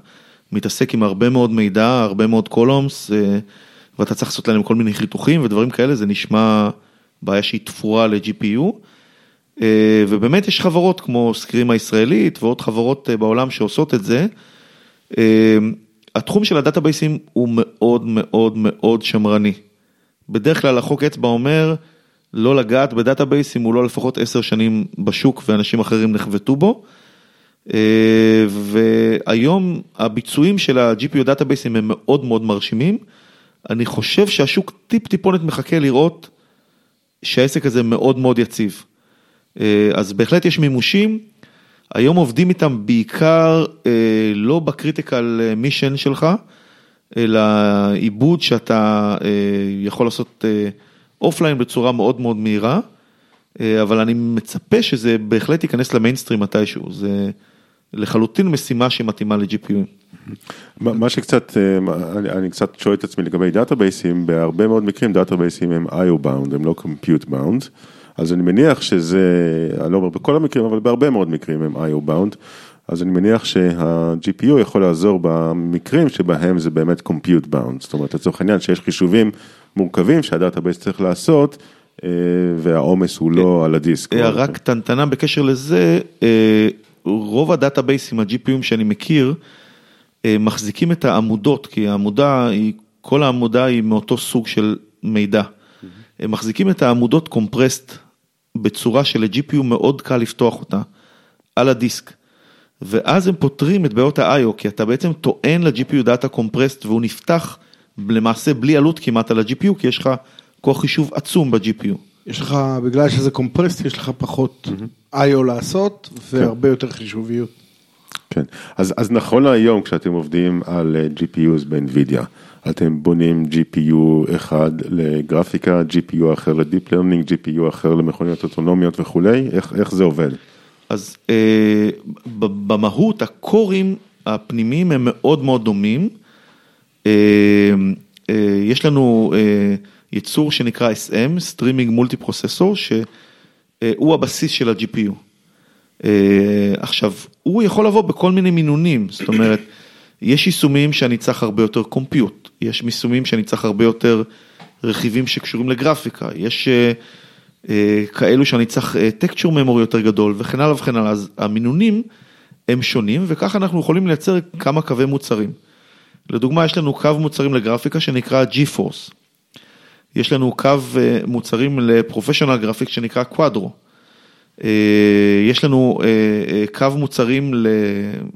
מתעסק עם הרבה מאוד מידע, הרבה מאוד columns ואתה צריך לעשות להם כל מיני חיתוכים ודברים כאלה, זה נשמע בעיה שהיא תפורה ל-GPU. אה, ובאמת יש חברות כמו SQream הישראלית ועוד חברות אה, בעולם שעושות את זה. אה, התחום של ה database ים הוא מאוד מאוד מאוד שמרני. בדרך כלל החוק אצבע אומר לא לגעת ב database אם הוא לא לפחות עשר שנים בשוק ואנשים אחרים נחבטו בו. והיום הביצועים של ה-GPU database ים הם מאוד מאוד מרשימים. אני חושב שהשוק טיפ טיפונת מחכה לראות שהעסק הזה מאוד מאוד יציב. אז בהחלט יש מימושים. היום עובדים איתם בעיקר אה, לא ב critical mission שלך, אלא עיבוד שאתה אה, יכול לעשות אה, offline בצורה מאוד מאוד מהירה, אה, אבל אני מצפה שזה בהחלט ייכנס למיינסטרים מתישהו, זה לחלוטין משימה שמתאימה ל-GPUים. מה שקצת, אני, אני קצת שואל את עצמי לגבי דאטאבייסים, בהרבה מאוד מקרים דאטאבייסים הם IO bound, הם לא compute bound. אז אני מניח שזה, אני לא אומר בכל המקרים, אבל בהרבה מאוד מקרים הם IO bound, אז אני מניח שה-GPU יכול לעזור במקרים שבהם זה באמת compute bound, זאת אומרת לצורך העניין שיש חישובים מורכבים שהדאטאבייס צריך לעשות, אה, והעומס הוא לא על הדיסק. הערה קטנטנה בקשר לזה, אה, רוב הדאטאבייסים, ה-GPUים שאני מכיר, אה, מחזיקים את העמודות, כי העמודה, היא, כל העמודה היא מאותו סוג של מידע. הם מחזיקים את העמודות compressed בצורה של-GPU מאוד קל לפתוח אותה על הדיסק. ואז הם פותרים את בעיות ה-IO, כי אתה בעצם טוען ל-GPU דאטה compressed והוא נפתח למעשה בלי עלות כמעט על ה-GPU, כי יש לך כוח חישוב עצום ב-GPU. יש לך, בגלל שזה compressed, יש לך פחות IO לעשות והרבה יותר חישוביות. כן, אז, אז נכון להיום כשאתם עובדים על אה, GPUs ב-NVIDIA, אתם בונים GPU אחד לגרפיקה, GPU אחר ל deep learning, GPU אחר למכוניות אוטונומיות וכולי, איך, איך זה עובד? אז אה, במהות הקורים הפנימיים הם מאוד מאוד דומים. אה, אה, יש לנו אה, יצור שנקרא SM, Streaming Multi Processor, שהוא הבסיס של ה-GPU. עכשיו, הוא יכול לבוא בכל מיני מינונים, זאת אומרת, יש יישומים שאני צריך הרבה יותר קומפיוט, יש יישומים שאני צריך הרבה יותר רכיבים שקשורים לגרפיקה, יש כאלו שאני צריך טקצ'ור ממורי יותר גדול וכן הלאה וכן הלאה, אז המינונים הם שונים וככה אנחנו יכולים לייצר כמה קווי מוצרים. לדוגמה, יש לנו קו מוצרים לגרפיקה שנקרא G-Force. יש לנו קו אה, מוצרים לפרופשיונל גרפיק שנקרא קוואדרו. אה, יש לנו אה, קו מוצרים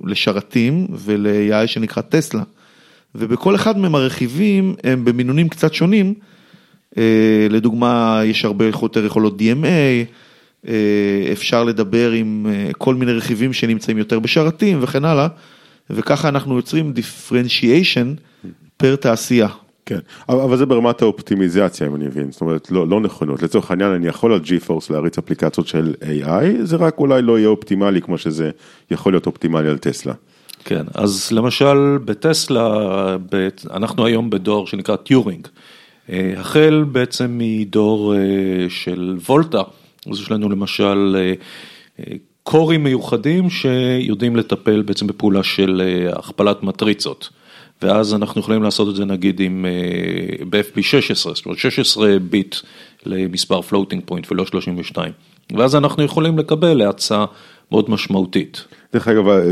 לשרתים ול-AI שנקרא טסלה. ובכל אחד מהם הרכיבים הם במינונים קצת שונים. לדוגמה, יש הרבה יותר יכולות DMA, אפשר לדבר עם כל מיני רכיבים שנמצאים יותר בשרתים וכן הלאה, וככה אנחנו יוצרים differentiation פר תעשייה. כן, אבל זה ברמת האופטימיזציה אם אני מבין, זאת אומרת לא, לא נכונות, לצורך העניין אני יכול על GeForce להריץ אפליקציות של AI, זה רק אולי לא יהיה אופטימלי כמו שזה יכול להיות אופטימלי על טסלה. כן, אז למשל בטסלה, ב- אנחנו היום בדור שנקרא טיורינג. אה, החל בעצם מדור אה, של וולטה, אז יש לנו למשל אה, קורים מיוחדים שיודעים לטפל בעצם בפעולה של אה, הכפלת מטריצות. ואז אנחנו יכולים לעשות את זה נגיד עם אה, ב-FP16, זאת אומרת 16 ביט למספר floating point ולא 32. ואז אנחנו יכולים לקבל האצה מאוד משמעותית. דרך אגב, אה,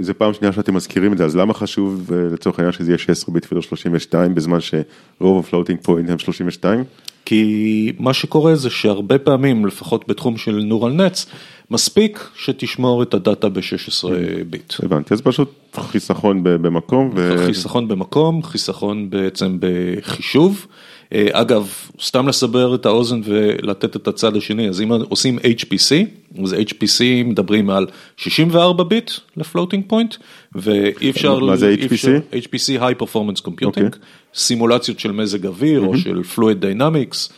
זה פעם שנייה שאתם מזכירים את זה, אז למה חשוב אה, לצורך העניין שזה יהיה 16 ביט ולא 32 בזמן שרוב ה floating point הם 32? כי מה שקורה זה שהרבה פעמים, לפחות בתחום של neural nets, מספיק שתשמור את הדאטה ב-16 ביט. הבנתי, אז פשוט חיסכון במקום. ו... חיסכון במקום, חיסכון בעצם בחישוב. אה, אגב, סתם לסבר את האוזן ולתת את הצד השני, אז אם עושים HPC, אז HPC מדברים על 64 ביט ל floating point, ואי אפשר... מה זה אי אפשר- HPC? HPC High Performance Computing, אוקיי. סימולציות של מזג אוויר או של Fluid Dynamics,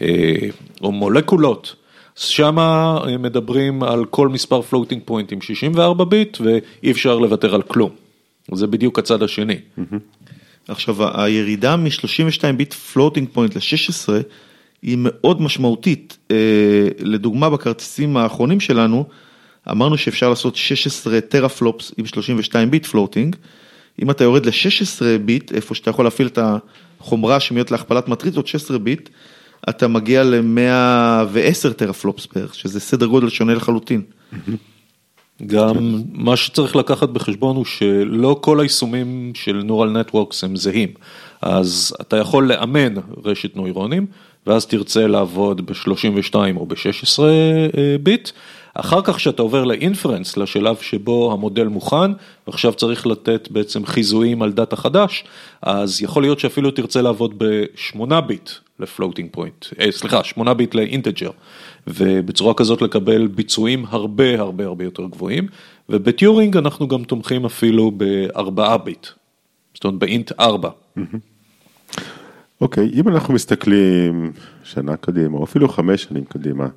אה, או מולקולות. שם מדברים על כל מספר floating point עם 64 ביט ואי אפשר לוותר על כלום. זה בדיוק הצד השני. עכשיו הירידה מ-32 ביט floating point ל-16 היא מאוד משמעותית. אה, לדוגמה בכרטיסים האחרונים שלנו אמרנו שאפשר לעשות 16 teraflops עם 32 ביט floating. אם אתה יורד ל-16 ביט, איפה שאתה יכול להפעיל את החומרה שמיועדת להכפלת מטריצות, 16 ביט, אתה מגיע ל-110 teraflops בערך, שזה סדר גודל שונה לחלוטין. גם מה שצריך לקחת בחשבון הוא שלא כל היישומים של Neural Networks הם זהים. אז אתה יכול לאמן רשת נוירונים, ואז תרצה לעבוד ב-32 או ב-16 ביט. אחר כך כשאתה עובר ל inference, לשלב שבו המודל מוכן, ועכשיו צריך לתת בעצם חיזויים על דאטה חדש, אז יכול להיות שאפילו תרצה לעבוד ב-8 ביט ל floating point, אה, סליחה, 8 ביט ל integer, ובצורה כזאת לקבל ביצועים הרבה הרבה הרבה יותר גבוהים, ובטיורינג אנחנו גם תומכים אפילו ב-4 ביט, זאת אומרת באינט 4. אוקיי, אם אנחנו מסתכלים שנה קדימה, או אפילו חמש שנים קדימה,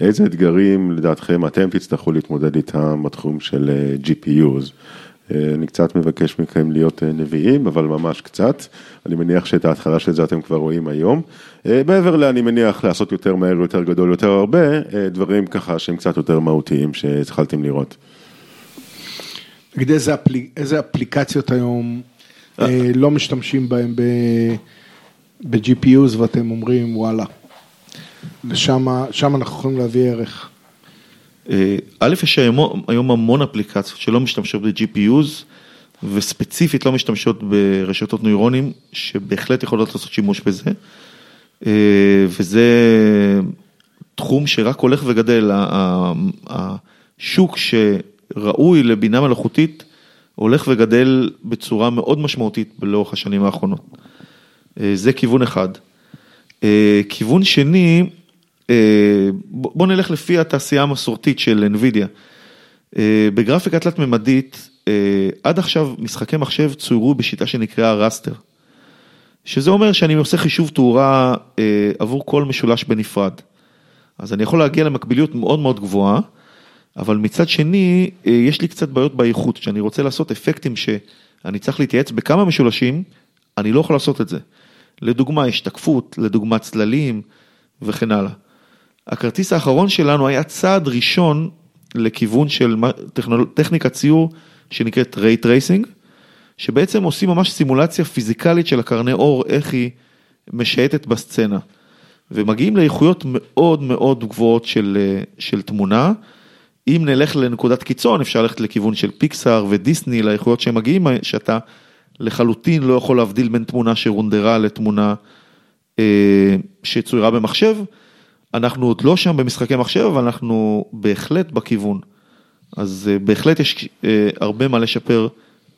איזה אתגרים לדעתכם אתם תצטרכו להתמודד איתם בתחום של אה, GPUs? אה, אני קצת מבקש מכם להיות אה, נביאים, אבל ממש קצת. אני מניח שאת ההתחלה של זה אתם כבר רואים היום. מעבר ל, אני מניח, לעשות יותר מהר, יותר גדול, יותר הרבה, דברים ככה שהם קצת יותר מהותיים שהתחלתם לראות. נגיד איזה, אפלי, איזה אפליקציות היום לא משתמשים בהם ב- ב-GPUs ואתם אומרים וואלה, ושם שם אנחנו יכולים להביא ערך. אה, א', יש היום, המון אפליקציות שלא משתמשות ב-GPUs וספציפית לא משתמשות ברשתות נוירונים שבהחלט יכולות לעשות שימוש בזה. אה, וזה תחום שרק הולך וגדל, השוק שראוי לבינה מלאכותית הולך וגדל בצורה מאוד משמעותית לאורך השנים האחרונות. אה, זה כיוון אחד. אה, כיוון שני, אה, בוא נלך לפי התעשייה המסורתית של NVIDIA. אה, בגרפיקה תלת-ממדית, עד עכשיו משחקי מחשב צוירו בשיטה שנקראה רסטר. שזה אומר שאני עושה חישוב תאורה עבור כל משולש בנפרד. אז אני יכול להגיע למקביליות מאוד מאוד גבוהה, אבל מצד שני, יש לי קצת בעיות באיכות, כשאני רוצה לעשות אפקטים שאני צריך להתייעץ בכמה משולשים, אני לא יכול לעשות את זה. לדוגמה השתקפות, לדוגמה צללים וכן הלאה. הכרטיס האחרון שלנו היה צעד ראשון לכיוון של טכנול... טכניקת ציור שנקראת ray tracing, שבעצם עושים ממש סימולציה פיזיקלית של הקרני אור, איך היא משייטת בסצנה. ומגיעים לאיכויות מאוד מאוד גבוהות של, של תמונה. אם נלך לנקודת קיצון, אפשר ללכת לכיוון של פיקסאר ודיסני, לאיכויות שהם מגיעים, שאתה לחלוטין לא יכול להבדיל בין תמונה שרונדרה לתמונה אה, שצוירה במחשב, אנחנו עוד לא שם במשחקי מחשב, אבל אנחנו בהחלט בכיוון. אז אה, בהחלט יש אה, הרבה מה לשפר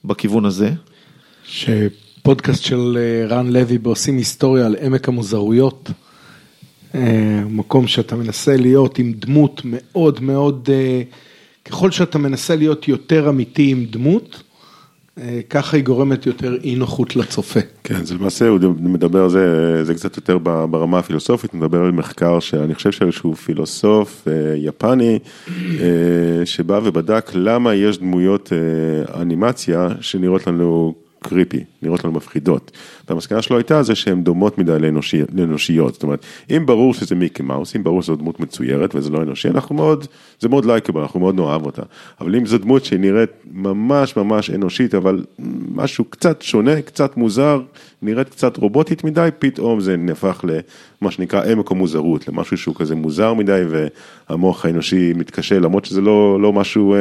בכיוון הזה. שפודקאסט של אה, רן לוי בעושים היסטוריה על עמק המוזרויות, אה, מקום שאתה מנסה להיות עם דמות מאוד מאוד, אה, ככל שאתה מנסה להיות יותר אמיתי עם דמות, ככה היא גורמת יותר אי נוחות לצופה. כן, זה למעשה, הוא מדבר על זה, זה קצת יותר ברמה הפילוסופית, הוא מדבר על מחקר שאני חושב שאיזשהו פילוסוף אה, יפני, אה, שבא ובדק למה יש דמויות אה, אנימציה שנראות לנו קריפי, נראות לנו מפחידות. והמסקנה שלו הייתה זה שהן דומות מדי לאנושי, לאנושיות, זאת אומרת, אם ברור שזה מיקי מאוס, אם ברור שזו דמות מצוירת וזה לא אנושי, אנחנו מאוד, זה מאוד לייקבל, אנחנו מאוד נאהב אותה. אבל אם זו דמות שנראית ממש ממש אנושית, אבל משהו קצת שונה, קצת מוזר, נראית קצת רובוטית מדי, פתאום זה נהפך למה שנקרא עמק המוזרות, למשהו שהוא כזה מוזר מדי והמוח האנושי מתקשה, למרות שזה לא, לא משהו...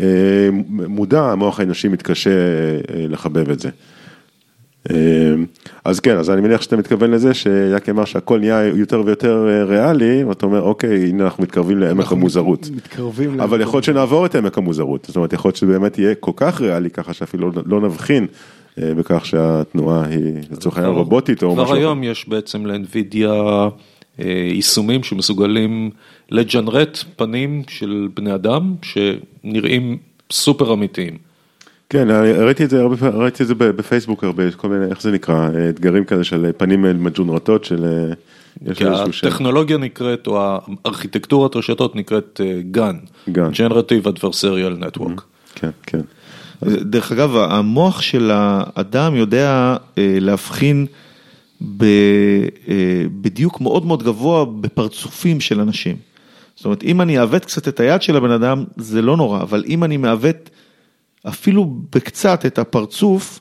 אה, מודע, המוח האנושי מתקשה אה, לחבב את זה. אה, אז כן, אז אני מניח שאתה מתכוון לזה שיאקי אמר שהכל נהיה יותר ויותר ריאלי, ואתה אומר, אוקיי, הנה אנחנו מתקרבים לעמק המוזרות. מתקרבים אבל יכול להיות שנעבור את עמק המוזרות, זאת אומרת, יכול להיות שבאמת יהיה כל כך ריאלי, ככה שאפילו לא נבחין בכך שהתנועה היא לצורך העניין רובוטית או משהו. כבר היום יש בעצם לאנווידיה יישומים שמסוגלים לג'נרט פנים של בני אדם שנראים סופר אמיתיים. כן, ראיתי את זה הרבה פעמים, ראיתי את זה בפייסבוק הרבה, כל מיני, איך זה נקרא, אתגרים כאלה של פנים מג'ונרטות של... כי הטכנולוגיה נקראת, או הארכיטקטורת רשתות נקראת גן, Generative Adversarial Network. כן, כן. דרך אגב, המוח של האדם יודע להבחין בדיוק מאוד מאוד גבוה בפרצופים של אנשים. זאת אומרת, אם אני אעוות קצת את היד של הבן אדם, זה לא נורא, אבל אם אני מעוות אפילו בקצת את הפרצוף,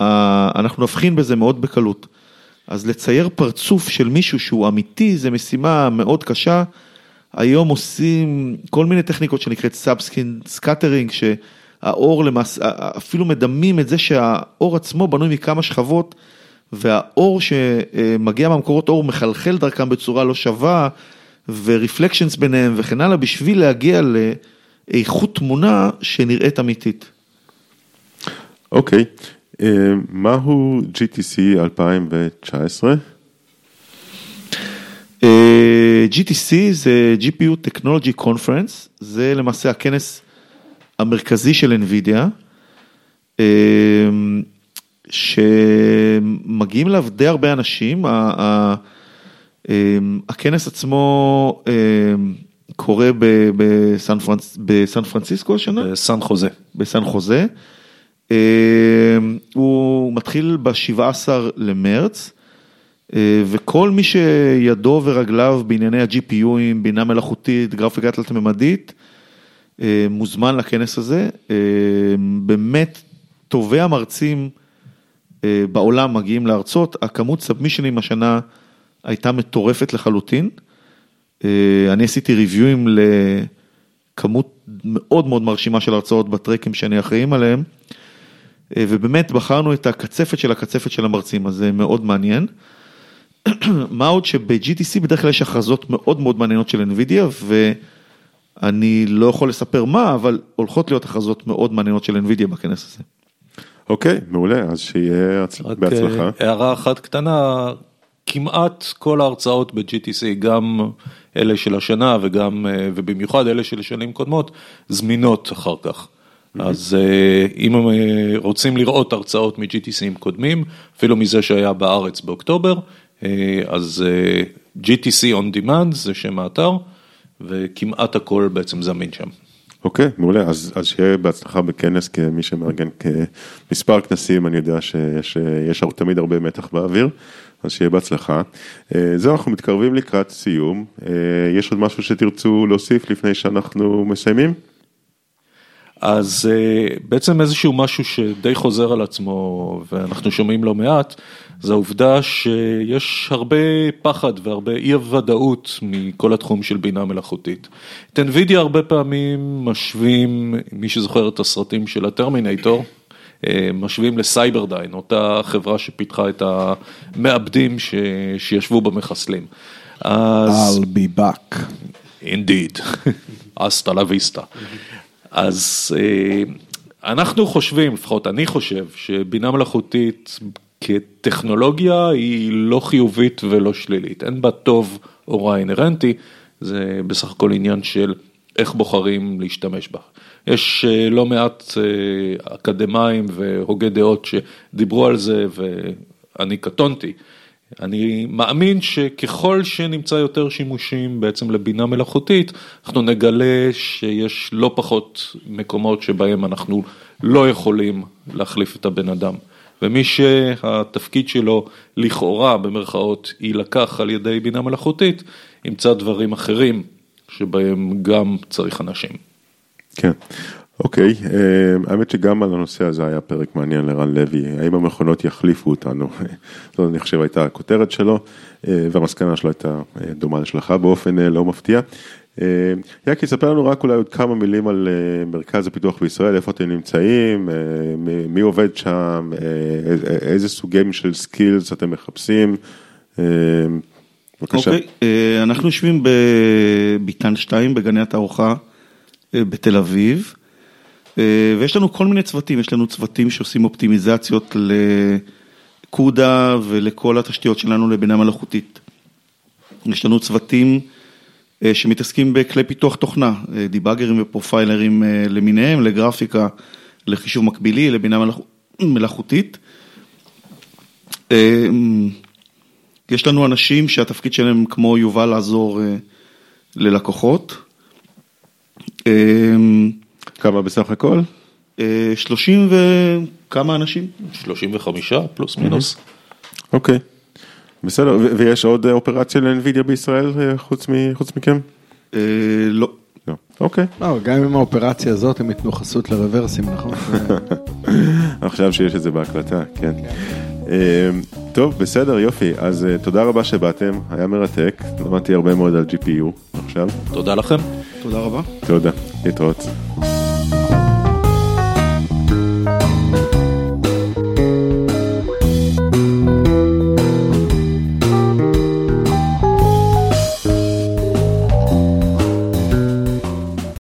אנחנו נבחין בזה מאוד בקלות. אז לצייר פרצוף של מישהו שהוא אמיתי, זה משימה מאוד קשה. היום עושים כל מיני טכניקות שנקראת subskin scattering, שהאור למעשה, אפילו מדמים את זה שהאור עצמו בנוי מכמה שכבות, והאור שמגיע מהמקורות אור מחלחל דרכם בצורה לא שווה, ו reflections ביניהם וכן הלאה, בשביל להגיע לאיכות תמונה שנראית אמיתית. אוקיי, okay. אה, מהו GTC 2019? GTC זה GPU Technology Conference, זה למעשה הכנס המרכזי של NVIDIA, אה, שמגיעים אליו די הרבה אנשים, אמ, הכנס עצמו אמ, קורה בסן, פרנס, בסן פרנסיסקו השנה? בסן חוזה. בסן חוזה. אמ, הוא מתחיל ב-17 למרץ, וכל מי שידו ורגליו בענייני ה-GPUים, בינה מלאכותית, גרפיקה תלת-ממדית, מוזמן לכנס הזה. באמת, טובי המרצים בעולם מגיעים להרצות, הכמות סאבמישנים השנה הייתה מטורפת לחלוטין. אה, אני עשיתי ריוויואים לכמות מאוד מאוד מרשימה של הרצאות בטרקים שאני אחראים עליהם, אה, ובאמת בחרנו את הקצפת של הקצפת של המרצים, אז זה מאוד מעניין. מה עוד שב-GTC בדרך כלל יש הכרזות מאוד מאוד מעניינות של NVIDIA, ואני לא יכול לספר מה, אבל הולכות להיות הכרזות מאוד מעניינות של NVIDIA בכנס הזה. אוקיי, מעולה, אז שיהיה בהצלחה. אה, הערה אחת קטנה, כמעט כל ההרצאות ב-GTC, גם אלה של השנה וגם, אה, ובמיוחד אלה של שנים קודמות, זמינות אחר כך. Mm-hmm. אז אה, אם הם אה, רוצים לראות הרצאות מ-GTCים קודמים, אפילו מזה שהיה בארץ באוקטובר, אז GTC on demand זה שם האתר, וכמעט הכל בעצם זמין שם. אוקיי, okay, מעולה, אז, אז שיהיה בהצלחה בכנס כמי שמארגן כמספר כנסים, אני יודע שיש יש תמיד הרבה מתח באוויר, אז שיהיה בהצלחה. אה, זהו, אנחנו מתקרבים לקראת סיום. אה, יש עוד משהו שתרצו להוסיף לפני שאנחנו מסיימים? אז אה, בעצם איזשהו משהו שדי חוזר על עצמו ואנחנו שומעים לא מעט, זה העובדה שיש הרבה פחד והרבה אי ודאות מכל התחום של בינה מלאכותית. את NVIDIA הרבה פעמים משווים, מי שזוכר את הסרטים של הטרמינטור, משווים לסייברדיין, אותה חברה שפיתחה את המעבדים ש... שישבו במחסלים. אז... I'll be back. אינדיד, אסטה לה ויסטה. אז אה, אנחנו חושבים, לפחות אני חושב, שבינה מלאכותית כטכנולוגיה היא לא חיובית ולא שלילית, אין בה טוב או רע אינהרנטי, זה בסך הכל עניין של איך בוחרים להשתמש בה. יש אה, לא מעט אה, אקדמאים והוגי דעות שדיברו על זה ואני קטונתי. אני מאמין שככל שנמצא יותר שימושים בעצם לבינה מלאכותית, אנחנו נגלה שיש לא פחות מקומות שבהם אנחנו לא יכולים להחליף את הבן אדם. ומי שהתפקיד שלו לכאורה במרכאות יילקח על ידי בינה מלאכותית, ימצא דברים אחרים שבהם גם צריך אנשים. כן, אוקיי, אה, האמת שגם על הנושא הזה היה פרק מעניין לרן לוי, האם המכונות יחליפו אותנו, זאת אני חושב הייתה הכותרת שלו, אה, והמסקנה שלו הייתה אה, דומה לשלך באופן לא מפתיע. יאקי, ספר לנו רק אולי עוד כמה מילים על מרכז הפיתוח בישראל, איפה אתם נמצאים, מי עובד שם, איזה סוגים של skills אתם מחפשים. בבקשה. אוקיי, אנחנו יושבים בביתן 2 בגני התערוכה בתל אביב. אה, ויש לנו כל מיני צוותים, יש לנו צוותים שעושים אופטימיזציות לקודה ולכל התשתיות שלנו לבינה מלאכותית. יש לנו צוותים אה, שמתעסקים בכלי פיתוח תוכנה, אה, דיבאגרים ופרופיילרים למיניהם, לגרפיקה, לחישוב מקבילי, לבינה מלאכותית. יש לנו אנשים שהתפקיד שלהם כמו יובל לעזור ללקוחות. כמה בסך הכל? 30 וכמה אנשים? 35 פלוס מינוס. אוקיי, בסדר, ויש עוד אופרציה לאנווידיה בישראל אה, חוץ מכם? אה, לא. לא. אוקיי. לא, גם עם האופרציה הזאת הם ייתנו חסות לרוורסים, נכון? עכשיו שיש את זה בהקלטה, כן. אה, טוב, בסדר, יופי, אז תודה רבה שבאתם, היה מרתק, למדתי הרבה מאוד על GPU עכשיו. תודה לכם. תודה רבה. תודה, להתראות.